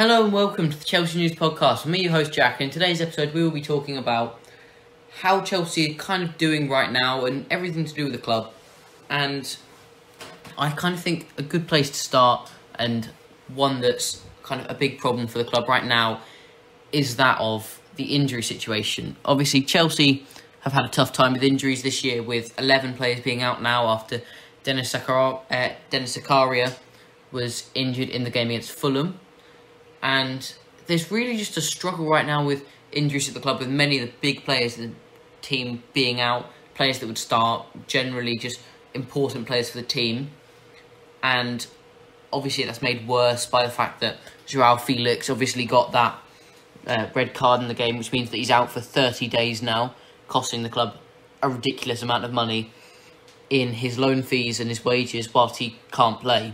Hello and welcome to the Chelsea News Podcast. Me, your host Jack. In today's episode, we will be talking about how Chelsea are kind of doing right now and everything to do with the club. And I kind of think a good place to start and one that's kind of a big problem for the club right now is that of the injury situation. Obviously, Chelsea have had a tough time with injuries this year, with 11 players being out now after Denis, Zakar- uh, was injured in the game against Fulham. And there's really just a struggle right now with injuries at the club, with many of the big players in the team being out, players that would start, generally just important players for the team. And obviously, that's made worse by the fact that Joao Felix obviously got that uh, red card in the game, which means that he's out for 30 days now, costing the club a ridiculous amount of money in his loan fees and his wages whilst he can't play.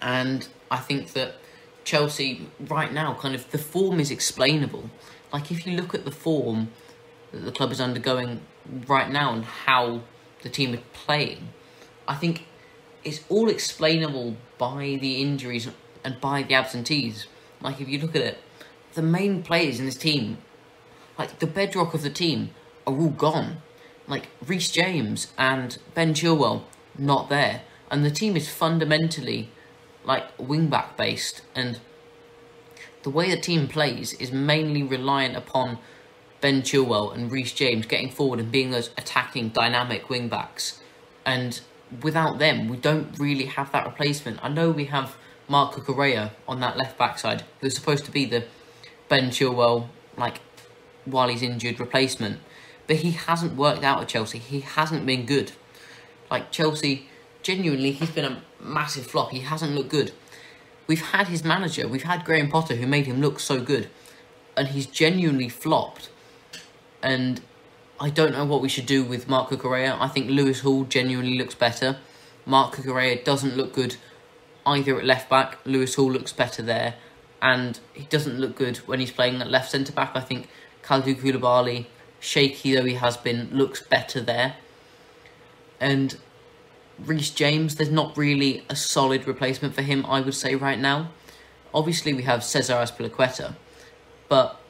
And I think that Chelsea right now, kind of the form is explainable. Like if you look at the form that the club is undergoing right now and how the team is playing, I think it's all explainable by the injuries and by the absentees. Like if you look at it, the main players in this team, like the bedrock of the team, are all gone. Like Reece James and Ben Chilwell, not there, and the team is fundamentally like wing back based, and the way the team plays is mainly reliant upon Ben Chilwell and Reece James getting forward and being those attacking dynamic wing backs, and without them, we don't really have that replacement. I know we have Marc Cucurella on that left back side, who's supposed to be the Ben Chilwell, like, while he's injured replacement. But he hasn't worked out at Chelsea. He hasn't been good. Like, Chelsea, genuinely, he's been a massive flop. He hasn't looked good. We've had his manager, we've had Graham Potter, who made him look so good. And he's genuinely flopped. And I don't know what we should do with Marc Cucurella. I think Lewis Hall genuinely looks better. Marc Cucurella doesn't look good either at left back. Lewis Hall looks better there. And he doesn't look good when he's playing at left centre back. I think Kalidou Koulibaly, shaky though he has been, looks better there. And Reece James, there's not really a solid replacement for him, I would say, right now. Obviously, we have Cesar Azpilicueta, but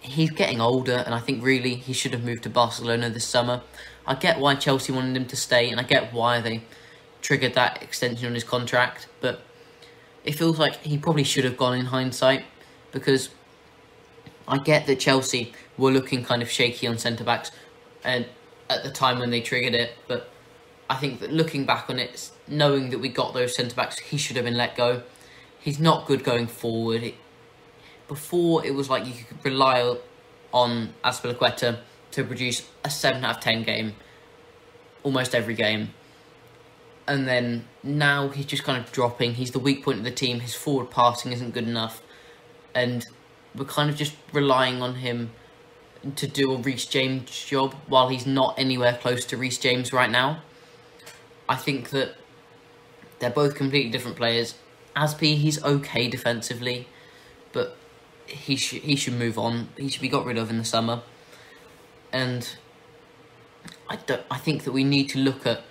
he's getting older, and I think really he should have moved to Barcelona this summer. I get why Chelsea wanted him to stay, and I get why they triggered that extension on his contract, but it feels like he probably should have gone in hindsight because I get that Chelsea were looking kind of shaky on centre backs and at the time when they triggered it, but I think that looking back on it, knowing that we got those centre backs, he should have been let go. He's not good going forward. before it was like you could rely on Azpilicueta to produce a seven out of ten game, almost every game. And then now he's just kind of dropping. He's the weak point of the team. His forward passing isn't good enough, and we're kind of just relying on him to do a Reece James job while he's not anywhere close to Reece James right now. I think that they're both completely different players. Aspi, he's okay defensively, but he should he should move on. He should be got rid of in the summer. And I don't. I think that we need to look at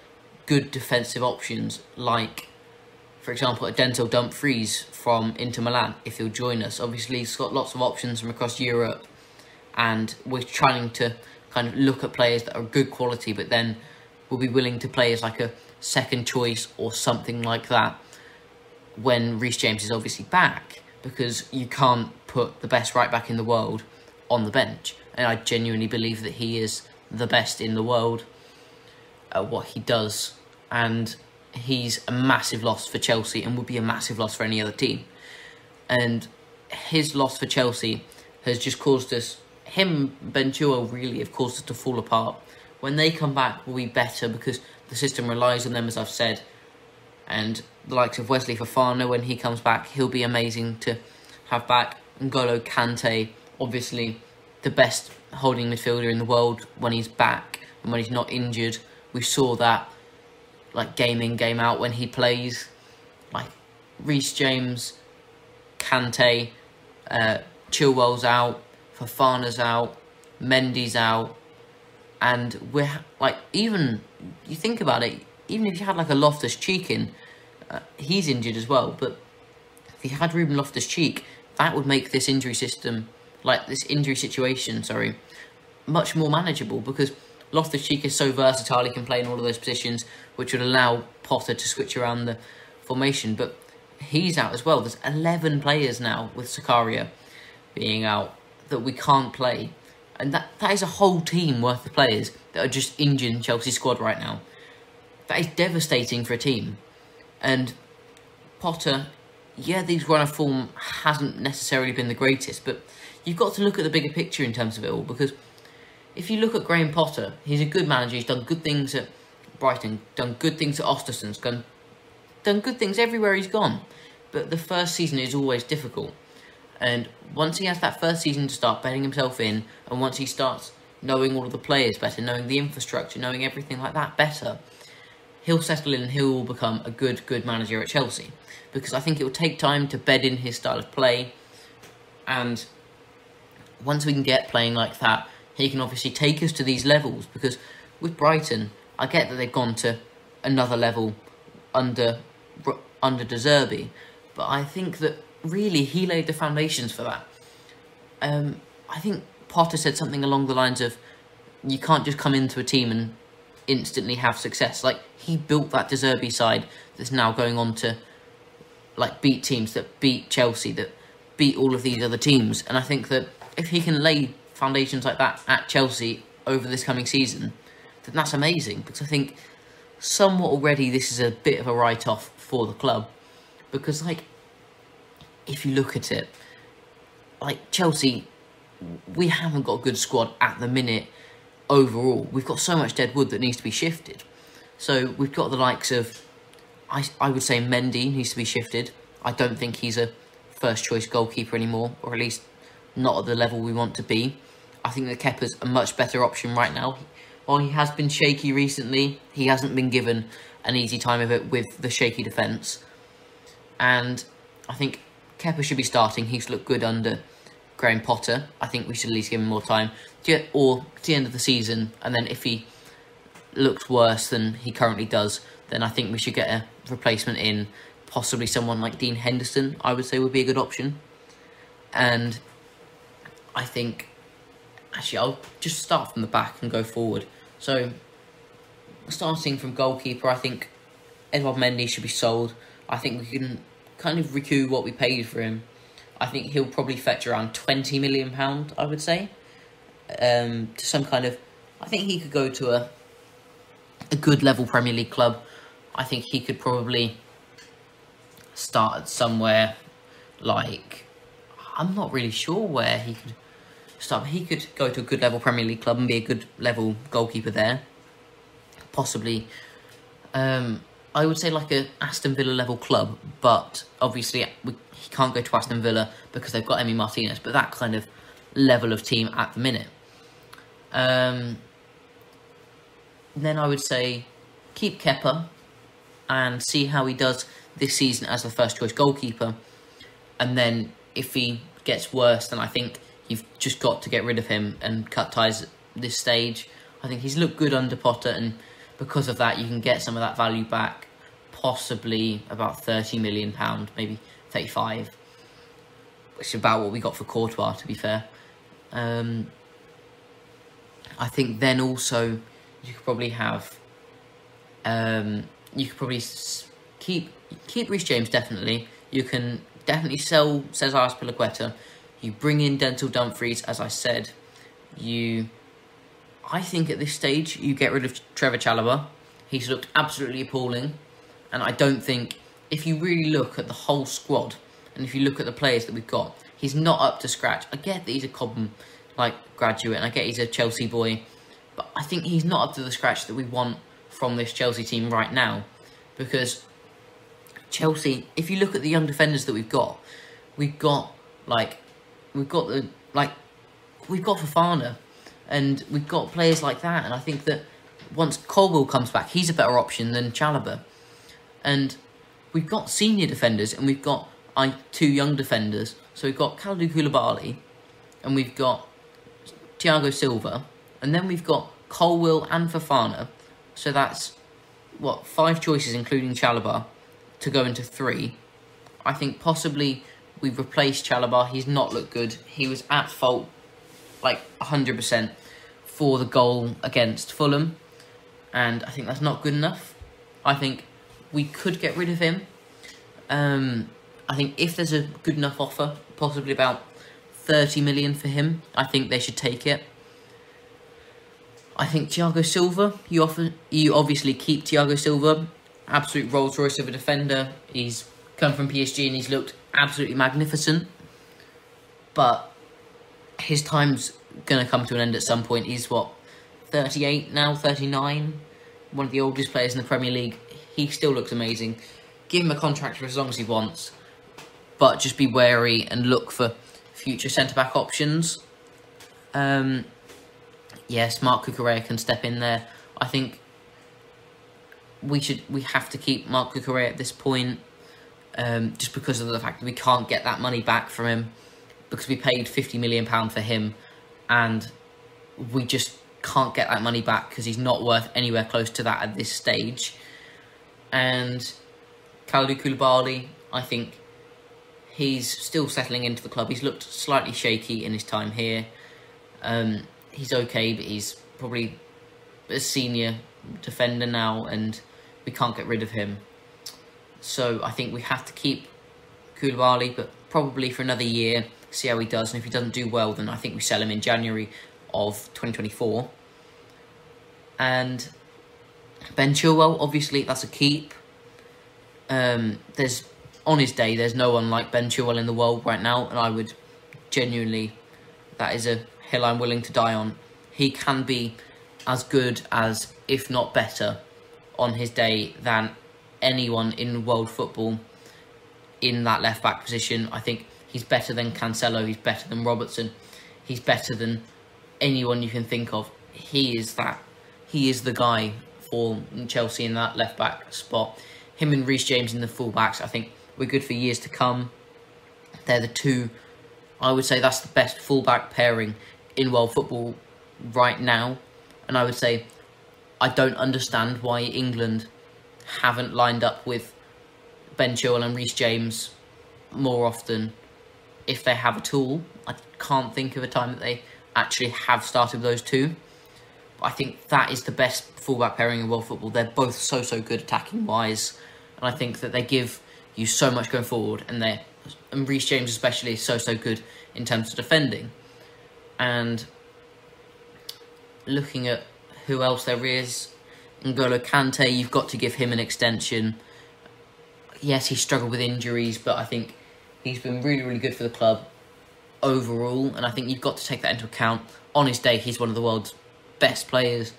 good defensive options, like, for example, a Denzel Dumfries from Inter Milan, if he'll join us. Obviously, he's got lots of options from across Europe, and we're trying to kind of look at players that are good quality, but then we'll be willing to play as like a second choice or something like that when Reece James is obviously back because you can't put the best right back in the world on the bench. And I genuinely believe that he is the best in the world at what he does. And he's a massive loss for Chelsea and would be a massive loss for any other team. And his loss for Chelsea has just caused us, him, Ben Chilwell really have caused us to fall apart. When they come back, we'll be better because the system relies on them, as I've said. And the likes of Wesley Fofana, when he comes back, he'll be amazing to have back. N'Golo Kante, obviously the best holding midfielder in the world when he's back and when he's not injured. We saw that like game in, game out when he plays. Like Reece James, Kante, uh, Chilwell's out, Fofana's out, Mendy's out, and we're like even you think about it, even if you had like a Loftus Cheek in, uh, he's injured as well. But if you had Ruben Loftus Cheek, that would make this injury system, like this injury situation, sorry, much more manageable because Loftus Cheek is so versatile, he can play in all of those positions, which would allow Potter to switch around the formation. But he's out as well. There's 11 players now with Zakaria being out that we can't play. And that, that is a whole team worth of players that are just injured in Chelsea squad right now. That is devastating for a team. And Potter, yeah, these run of form hasn't necessarily been the greatest, but you've got to look at the bigger picture in terms of it all because if you look at Graham Potter, he's a good manager. He's done good things at Brighton, done good things at Ostersund's, done, done good things everywhere he's gone. But the first season is always difficult. And once he has that first season to start betting himself in, and once he starts knowing all of the players better, knowing the infrastructure, knowing everything like that better, he'll settle in and he'll become a good, good manager at Chelsea. Because I think it will take time to bed in his style of play. And once we can get playing like that, he can obviously take us to these levels. Because with Brighton, I get that they've gone to another level under under De Zerbi, but I think that really he laid the foundations for that. Um, I think Potter said something along the lines of, "You can't just come into a team and instantly have success." Like he built that De Zerbi side that's now going on to like beat teams that beat Chelsea, that beat all of these other teams, and I think that if he can lay foundations like that at Chelsea over this coming season, then that's amazing because I think somewhat already this is a bit of a write-off for the club because like if you look at it like Chelsea we haven't got a good squad at the minute overall. We've got so much dead wood that needs to be shifted. So we've got the likes of I, I would say Mendy needs to be shifted. I don't think he's a first choice goalkeeper anymore or at least not at the level we want to be. I think that Kepa's a much better option right now. While he has been shaky recently, he hasn't been given an easy time of it with the shaky defence. And I think Kepa should be starting. He's looked good under Graham Potter. I think we should at least give him more time. to, Or to the end of the season, and then if he looks worse than he currently does, then I think we should get a replacement in. Possibly someone like Dean Henderson, I would say would be a good option. And I think, actually, I'll just start from the back and go forward. So, starting from goalkeeper, I think Edouard Mendy should be sold. I think we can kind of recoup what we paid for him. I think he'll probably fetch around twenty million pound. I would say, um, to some kind of. I think he could go to a a good level Premier League club. I think he could probably start somewhere like I'm not really sure where he could start. He could go to a good level Premier League club and be a good level goalkeeper there. Possibly, um, I would say like a Aston Villa level club, but obviously we, he can't go to Aston Villa because they've got Emi Martinez. But that kind of level of team at the minute. Um, then I would say keep Kepa and see how he does this season as the first choice goalkeeper. And then if he gets worse, then I think you've just got to get rid of him and cut ties at this stage. I think he's looked good under Potter, and because of that, you can get some of that value back, possibly about thirty million pound, maybe thirty-five, which is about what we got for Courtois. To be fair, um, I think then also you could probably have, um, you could probably keep keep Reece James definitely. You can definitely sell Cesar Azpilicueta you bring in Denzel Dumfries, as I said. You, I think at this stage, you get rid of Trevor Chalobah. He's looked absolutely appalling. And I don't think, if you really look at the whole squad, and if you look at the players that we've got, he's not up to scratch. I get that he's a Cobham like graduate, and I get he's a Chelsea boy, but I think he's not up to the scratch that we want from this Chelsea team right now. Because Chelsea, if you look at the young defenders that we've got, we've got like we've got the like we've got Fofana, and we've got players like that, and I think that once Colwill comes back, he's a better option than Chalobah, and we've got senior defenders and we've got two young defenders. So we've got Kalidou Koulibaly, and we've got Thiago Silva, and then we've got Colwill and Fofana. So that's what five choices, including Chalobah, to go into three. I think possibly we've replaced Chalobah. He's not looked good. He was at fault, like 100%, for the goal against Fulham. And I think that's not good enough. I think we could get rid of him. Um, I think if there's a good enough offer, possibly about 30 million for him, I think they should take it. I think Thiago Silva, you often you obviously keep Thiago Silva, absolute Rolls Royce of a defender. He's come from PSG and he's looked absolutely magnificent. But his time's gonna come to an end at some point. He's what, 38 now, 39? One of the oldest players in the Premier League. He still looks amazing. Give him a contract for as long as he wants. But just be wary and look for future centre back options. Um, yes, Marc Cucurella can step in there. I think we should we have to keep Marc Cucurella at this point, um, just because of the fact that we can't get that money back from him, because we paid fifty million pound for him, and we just can't get that money back because he's not worth anywhere close to that at this stage. And Kalidou Koulibaly, I think he's still settling into the club. He's looked slightly shaky in his time here. Um, he's okay, but he's probably a senior defender now, and we can't get rid of him. So I think we have to keep Koulibaly, but probably for another year, see how he does. And if he doesn't do well, then I think we sell him in January of 2024. And Ben Chilwell, obviously, that's a keep. Um, there's on his day, there's no one like Ben Chilwell in the world right now, and I would genuinely, that is a hill I'm willing to die on. He can be as good as, if not better, on his day than anyone in world football in that left back position. I think he's better than Cancelo, he's better than Robertson, he's better than anyone you can think of. He is that. He is the guy for Chelsea in that left back spot. Him and Reece James in the fullbacks, I think we're good for years to come. They're the two, I would say that's the best fullback pairing in world football right now. And I would say I don't understand why England haven't lined up with Ben Chilwell and Reece James more often if they have at all. I can't think of a time that they actually have started those two. I think that is the best fullback pairing in world football. They're both so, so good attacking wise. And I think that they give you so much going forward. And they and Reece James especially is so, so good in terms of defending. And looking at who else there is, N'Golo Kante, you've got to give him an extension. Yes, he struggled with injuries, but I think he's been really, really good for the club overall, and I think you've got to take that into account. On his day, he's one of the world's best players.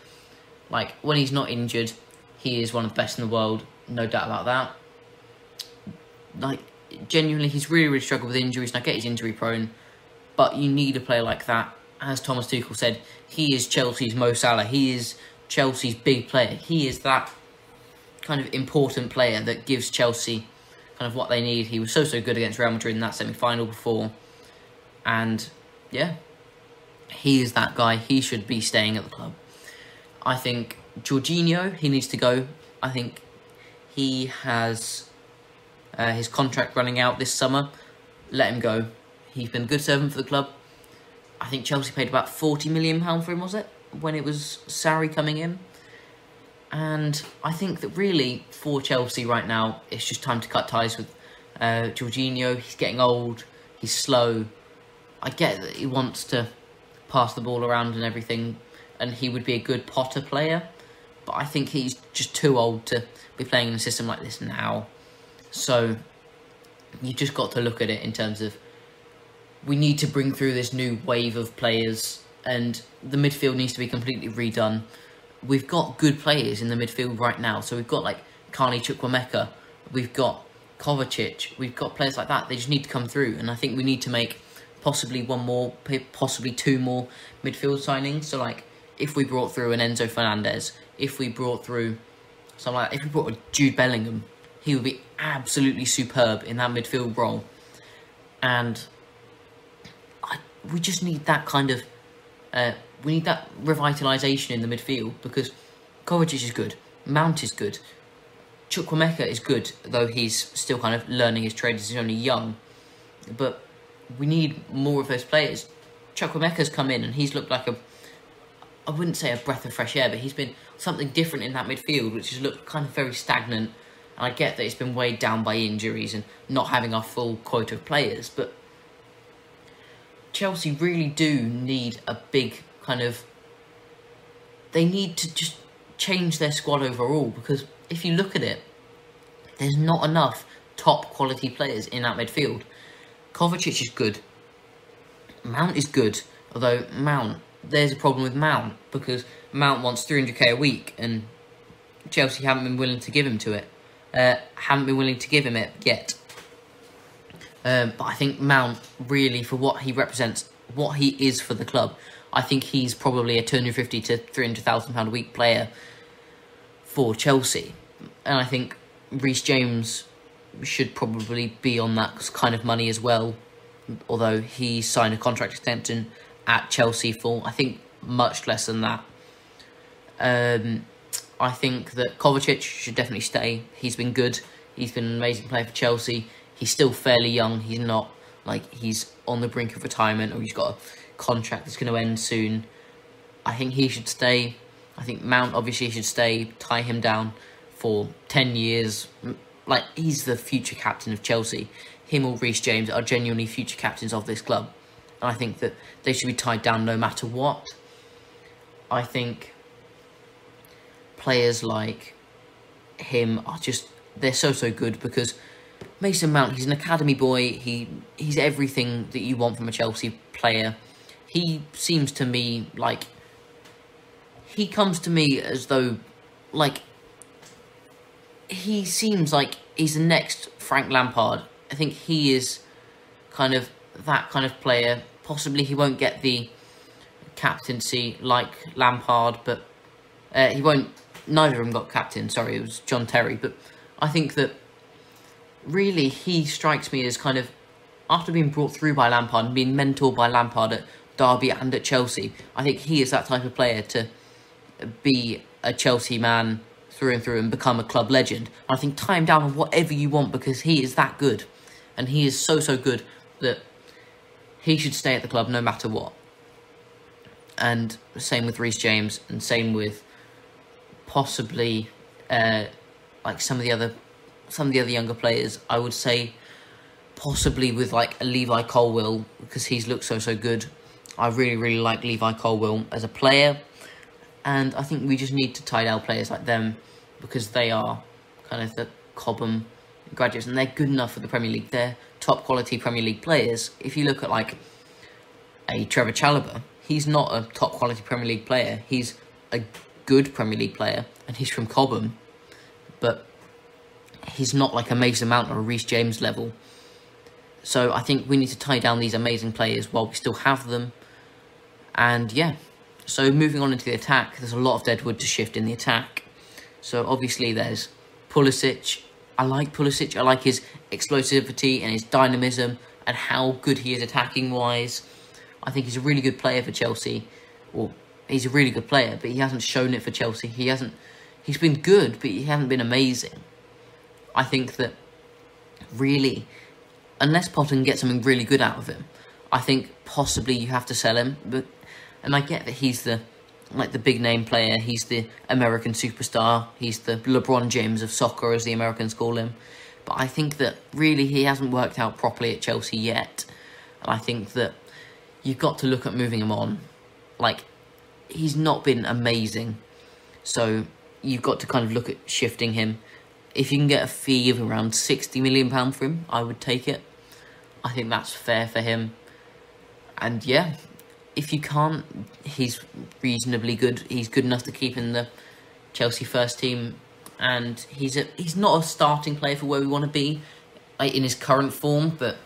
Like, when he's not injured, he is one of the best in the world, no doubt about that. Like, genuinely, he's really, really struggled with injuries, and I get he's injury prone, but you need a player like that. As Thomas Tuchel said, he is Chelsea's Mo Salah. He is Chelsea's big player. He is that kind of important player that gives Chelsea kind of what they need. He was so, so good against Real Madrid in that semi-final before. And, yeah, he is that guy. He should be staying at the club. I think Jorginho, he needs to go. I think he has uh, his contract running out this summer. Let him go. He's been a good servant for the club. I think Chelsea paid about £40 million for him, was it? When it was Sarri coming in. And I think that really, for Chelsea right now, it's just time to cut ties with uh, Jorginho. He's getting old. He's slow. I get that he wants to pass the ball around and everything, and he would be a good Potter player. But I think he's just too old to be playing in a system like this now. So you've just got to look at it in terms of we need to bring through this new wave of players, and the midfield needs to be completely redone. We've got good players in the midfield right now, so we've got like Carney Chukwuemeka, we've got Kovacic, we've got players like that. They just need to come through, and I think we need to make possibly one more, possibly two more midfield signings. So like, if we brought through an Enzo Fernandez, if we brought through something like, if we brought a Jude Bellingham, he would be absolutely superb in that midfield role. And I, we just need that kind of, uh, we need that revitalisation in the midfield because Kovacic is good, Mount is good, Chukwuemeka is good, though he's still kind of learning his trade. He's only young, but we need more of those players. Chukwuemeka's come in and he's looked like a, I wouldn't say a breath of fresh air, but he's been something different in that midfield, which has looked kind of very stagnant. And I get that it's been weighed down by injuries and not having our full quota of players, but Chelsea really do need a big kind of. They need to just change their squad overall because if you look at it, there's not enough top quality players in that midfield. Kovacic is good. Mount is good, although Mount, there's a problem with Mount because Mount wants 300k a week and Chelsea haven't been willing to give him to it. Uh, haven't been willing to give him it yet. Um, but I think Mount really, for what he represents, what he is for the club, I think he's probably a 250 to 300,000 pound a week player for Chelsea, and I think Reece James should probably be on that kind of money as well. Although he signed a contract extension at Chelsea for I think much less than that. Um, I think that Kovacic should definitely stay. He's been good. He's been an amazing player for Chelsea. He's still fairly young. He's not like he's on the brink of retirement or he's got a contract that's going to end soon. I think he should stay. I think Mount obviously should stay, tie him down for 10 years. Like, he's the future captain of Chelsea. Him or Reece James are genuinely future captains of this club. And I think that they should be tied down no matter what. I think players like him are just, they're so, so good because Mason Mount, he's an academy boy. He He's everything that you want from a Chelsea player. He seems to me like he comes to me as though, like, he seems like he's the next Frank Lampard. I think he is kind of that kind of player. Possibly he won't get the captaincy like Lampard, but uh, he won't. Neither of them got captain. Sorry, it was John Terry. But I think that really he strikes me as kind of after being brought through by Lampard being mentored by Lampard at Derby and at Chelsea. I think he is that type of player to be a Chelsea man through and through and become a club legend. I think tie him down on whatever you want because he is that good. And he is so, so good that he should stay at the club no matter what. And same with Reece James and same with possibly uh, like some of the other some of the other younger players. I would say possibly with like a Levi Colwill because he's looked so so good. I really really like Levi Colwill as a player and I think we just need to tie down players like them because they are kind of the Cobham graduates and they're good enough for the Premier League. They're top quality Premier League players. If you look at like a Trevor Chalobah, he's not a top quality Premier League player. He's a good Premier League player and he's from Cobham, but he's not like a Mason Mount or a Reece James level. So I think we need to tie down these amazing players while we still have them. And yeah, so moving on into the attack, there's a lot of deadwood to shift in the attack. So obviously there's Pulisic. I like Pulisic. I like his explosivity and his dynamism and how good he is attacking wise. I think he's a really good player for Chelsea. Well, he's a really good player, but he hasn't shown it for Chelsea. He hasn't. He's been good, but he hasn't been amazing. I think that really, unless Potter gets something really good out of him, I think possibly you have to sell him. But and I get that he's the like the big name player. He's the American superstar. He's the LeBron James of soccer, as the Americans call him. But I think that really he hasn't worked out properly at Chelsea yet. And I think that you've got to look at moving him on. Like, he's not been amazing. So you've got to kind of look at shifting him. If you can get a fee of around £60 million for him, I would take it. I think that's fair for him. And yeah, if you can't, he's reasonably good. He's good enough to keep in the Chelsea first team, and he's a he's not a starting player for where we want to be in his current form. But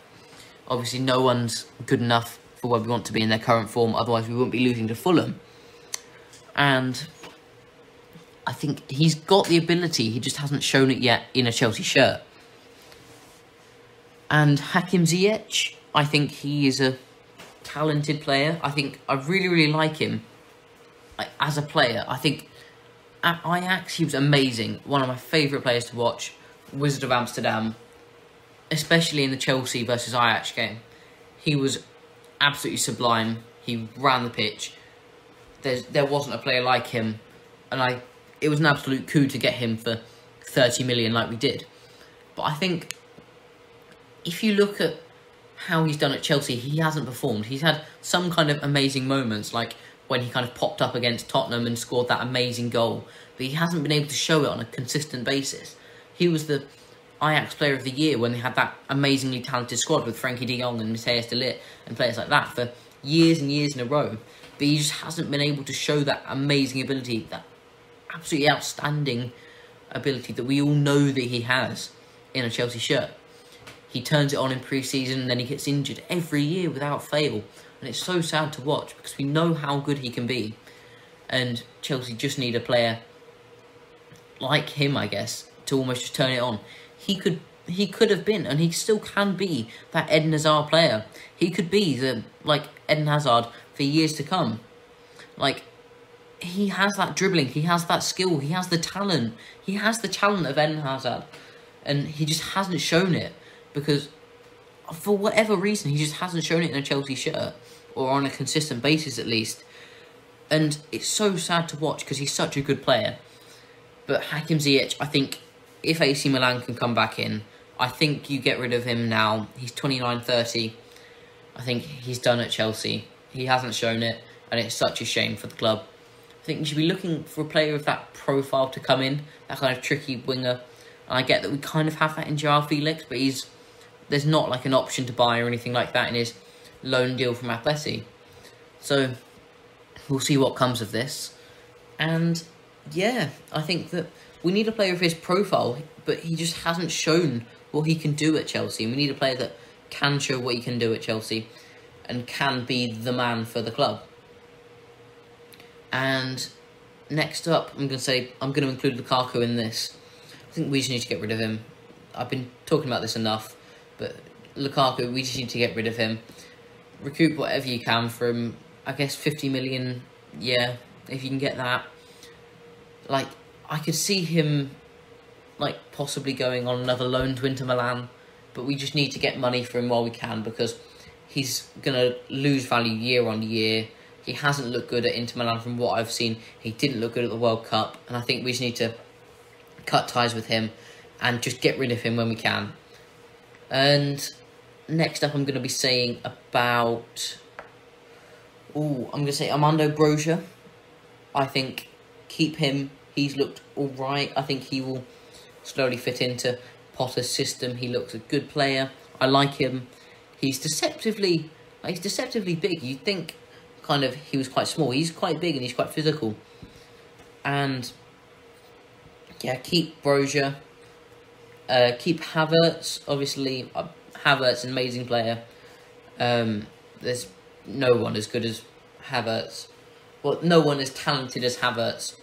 obviously, no one's good enough for where we want to be in their current form. Otherwise, we wouldn't be losing to Fulham. And I think he's got the ability. He just hasn't shown it yet in a Chelsea shirt. And Hakim Ziyech, I think he is a talented player. I think I really, really like him as a player. I think at Ajax, he was amazing. One of my favourite players to watch. Wizard of Amsterdam, especially in the Chelsea versus Ajax game. He was absolutely sublime. He ran the pitch. There's, there wasn't a player like him, and I it was an absolute coup to get him for 30 million like we did. But I think if you look at how he's done at Chelsea, he hasn't performed. He's had some kind of amazing moments, like when he kind of popped up against Tottenham and scored that amazing goal, but he hasn't been able to show it on a consistent basis. He was the Ajax Player of the Year when they had that amazingly talented squad with Frenkie de Jong and Matthijs de Ligt and players like that for years and years in a row. But he just hasn't been able to show that amazing ability, that absolutely outstanding ability that we all know that he has in a Chelsea shirt. He turns it on in pre-season and then he gets injured every year without fail. And it's so sad to watch because we know how good he can be. And Chelsea just need a player like him, I guess, to almost just turn it on. He could he could have been, and he still can be, that Eden Hazard player. He could be the like Eden Hazard for years to come. Like he has that dribbling, he has that skill, he has the talent. He has the talent of Eden Hazard. And he just hasn't shown it because for whatever reason he just hasn't shown it in a Chelsea shirt or on a consistent basis at least. And it's so sad to watch because he's such a good player. But Hakim Ziyech, I think if AC Milan can come back in, I think you get rid of him now. He's 29 30. I think he's done at Chelsea. He hasn't shown it, and it's such a shame for the club. I think you should be looking for a player of that profile to come in, that kind of tricky winger. And I get that we kind of have that in Joao Felix, but he's there's not like an option to buy or anything like that in his loan deal from Atleti. So we'll see what comes of this. And yeah, I think that we need a player of his profile, but he just hasn't shown what he can do at Chelsea. We need a player that can show what he can do at Chelsea and can be the man for the club. And next up, I'm going to say I'm going to include Lukaku in this. I think we just need to get rid of him. I've been talking about this enough, but Lukaku, we just need to get rid of him. Recoup whatever you can from, I guess, 50 million, yeah, if you can get that. Like, I could see him, like, possibly going on another loan to Inter Milan, but we just need to get money for him while we can because he's going to lose value year on year. He hasn't looked good at Inter Milan from what I've seen. He didn't look good at the World Cup, and I think we just need to cut ties with him and just get rid of him when we can. And next up, I'm going to be saying about. Oh, I'm going to say Armando Broja. I think keep him. He's looked all right. I think he will slowly fit into Potter's system. He looks a good player. I like him. He's deceptively, he's deceptively big. You'd think kind of he was quite small. He's quite big and he's quite physical. And yeah, keep Broja. Uh, keep Havertz. Obviously, uh, Havertz, an amazing player. Um, there's no one as good as Havertz. Well, no one as talented as Havertz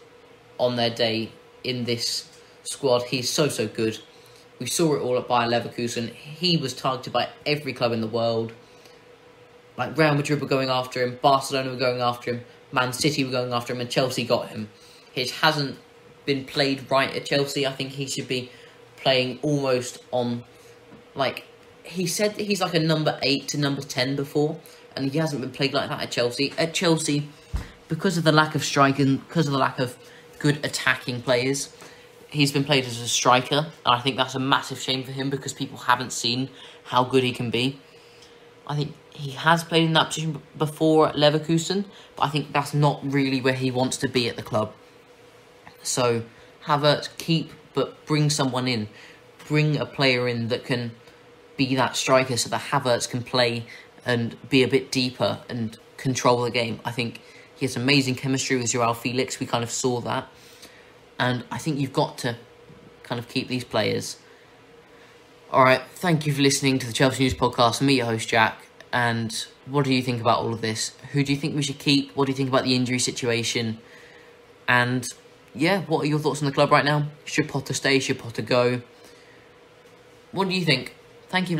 on their day in this squad. He's so, so good. We saw it all at Bayer Leverkusen. He was targeted by every club in the world. Like Real Madrid were going after him, Barcelona were going after him, Man City were going after him, and Chelsea got him. It hasn't been played right at Chelsea. I think he should be playing almost on, like, he said he's like a number 8 to number 10 before, and he hasn't been played like that at Chelsea. At Chelsea, because of the lack of striking, because of the lack of good attacking players, he's been played as a striker, and I think that's a massive shame for him because people haven't seen how good he can be. I think he has played in that position before at Leverkusen, but I think that's not really where he wants to be at the club. So, Havertz, keep, but bring someone in. Bring a player in that can be that striker so that Havertz can play and be a bit deeper and control the game. I think he has amazing chemistry with Joao Felix. We kind of saw that. And I think you've got to kind of keep these players. All right, thank you for listening to the Chelsea News Podcast. Me, your host, Jack. And what do you think about all of this? Who do you think we should keep? What do you think about the injury situation? And yeah, what are your thoughts on the club right now? Should Potter stay? Should Potter go? What do you think? Thank you.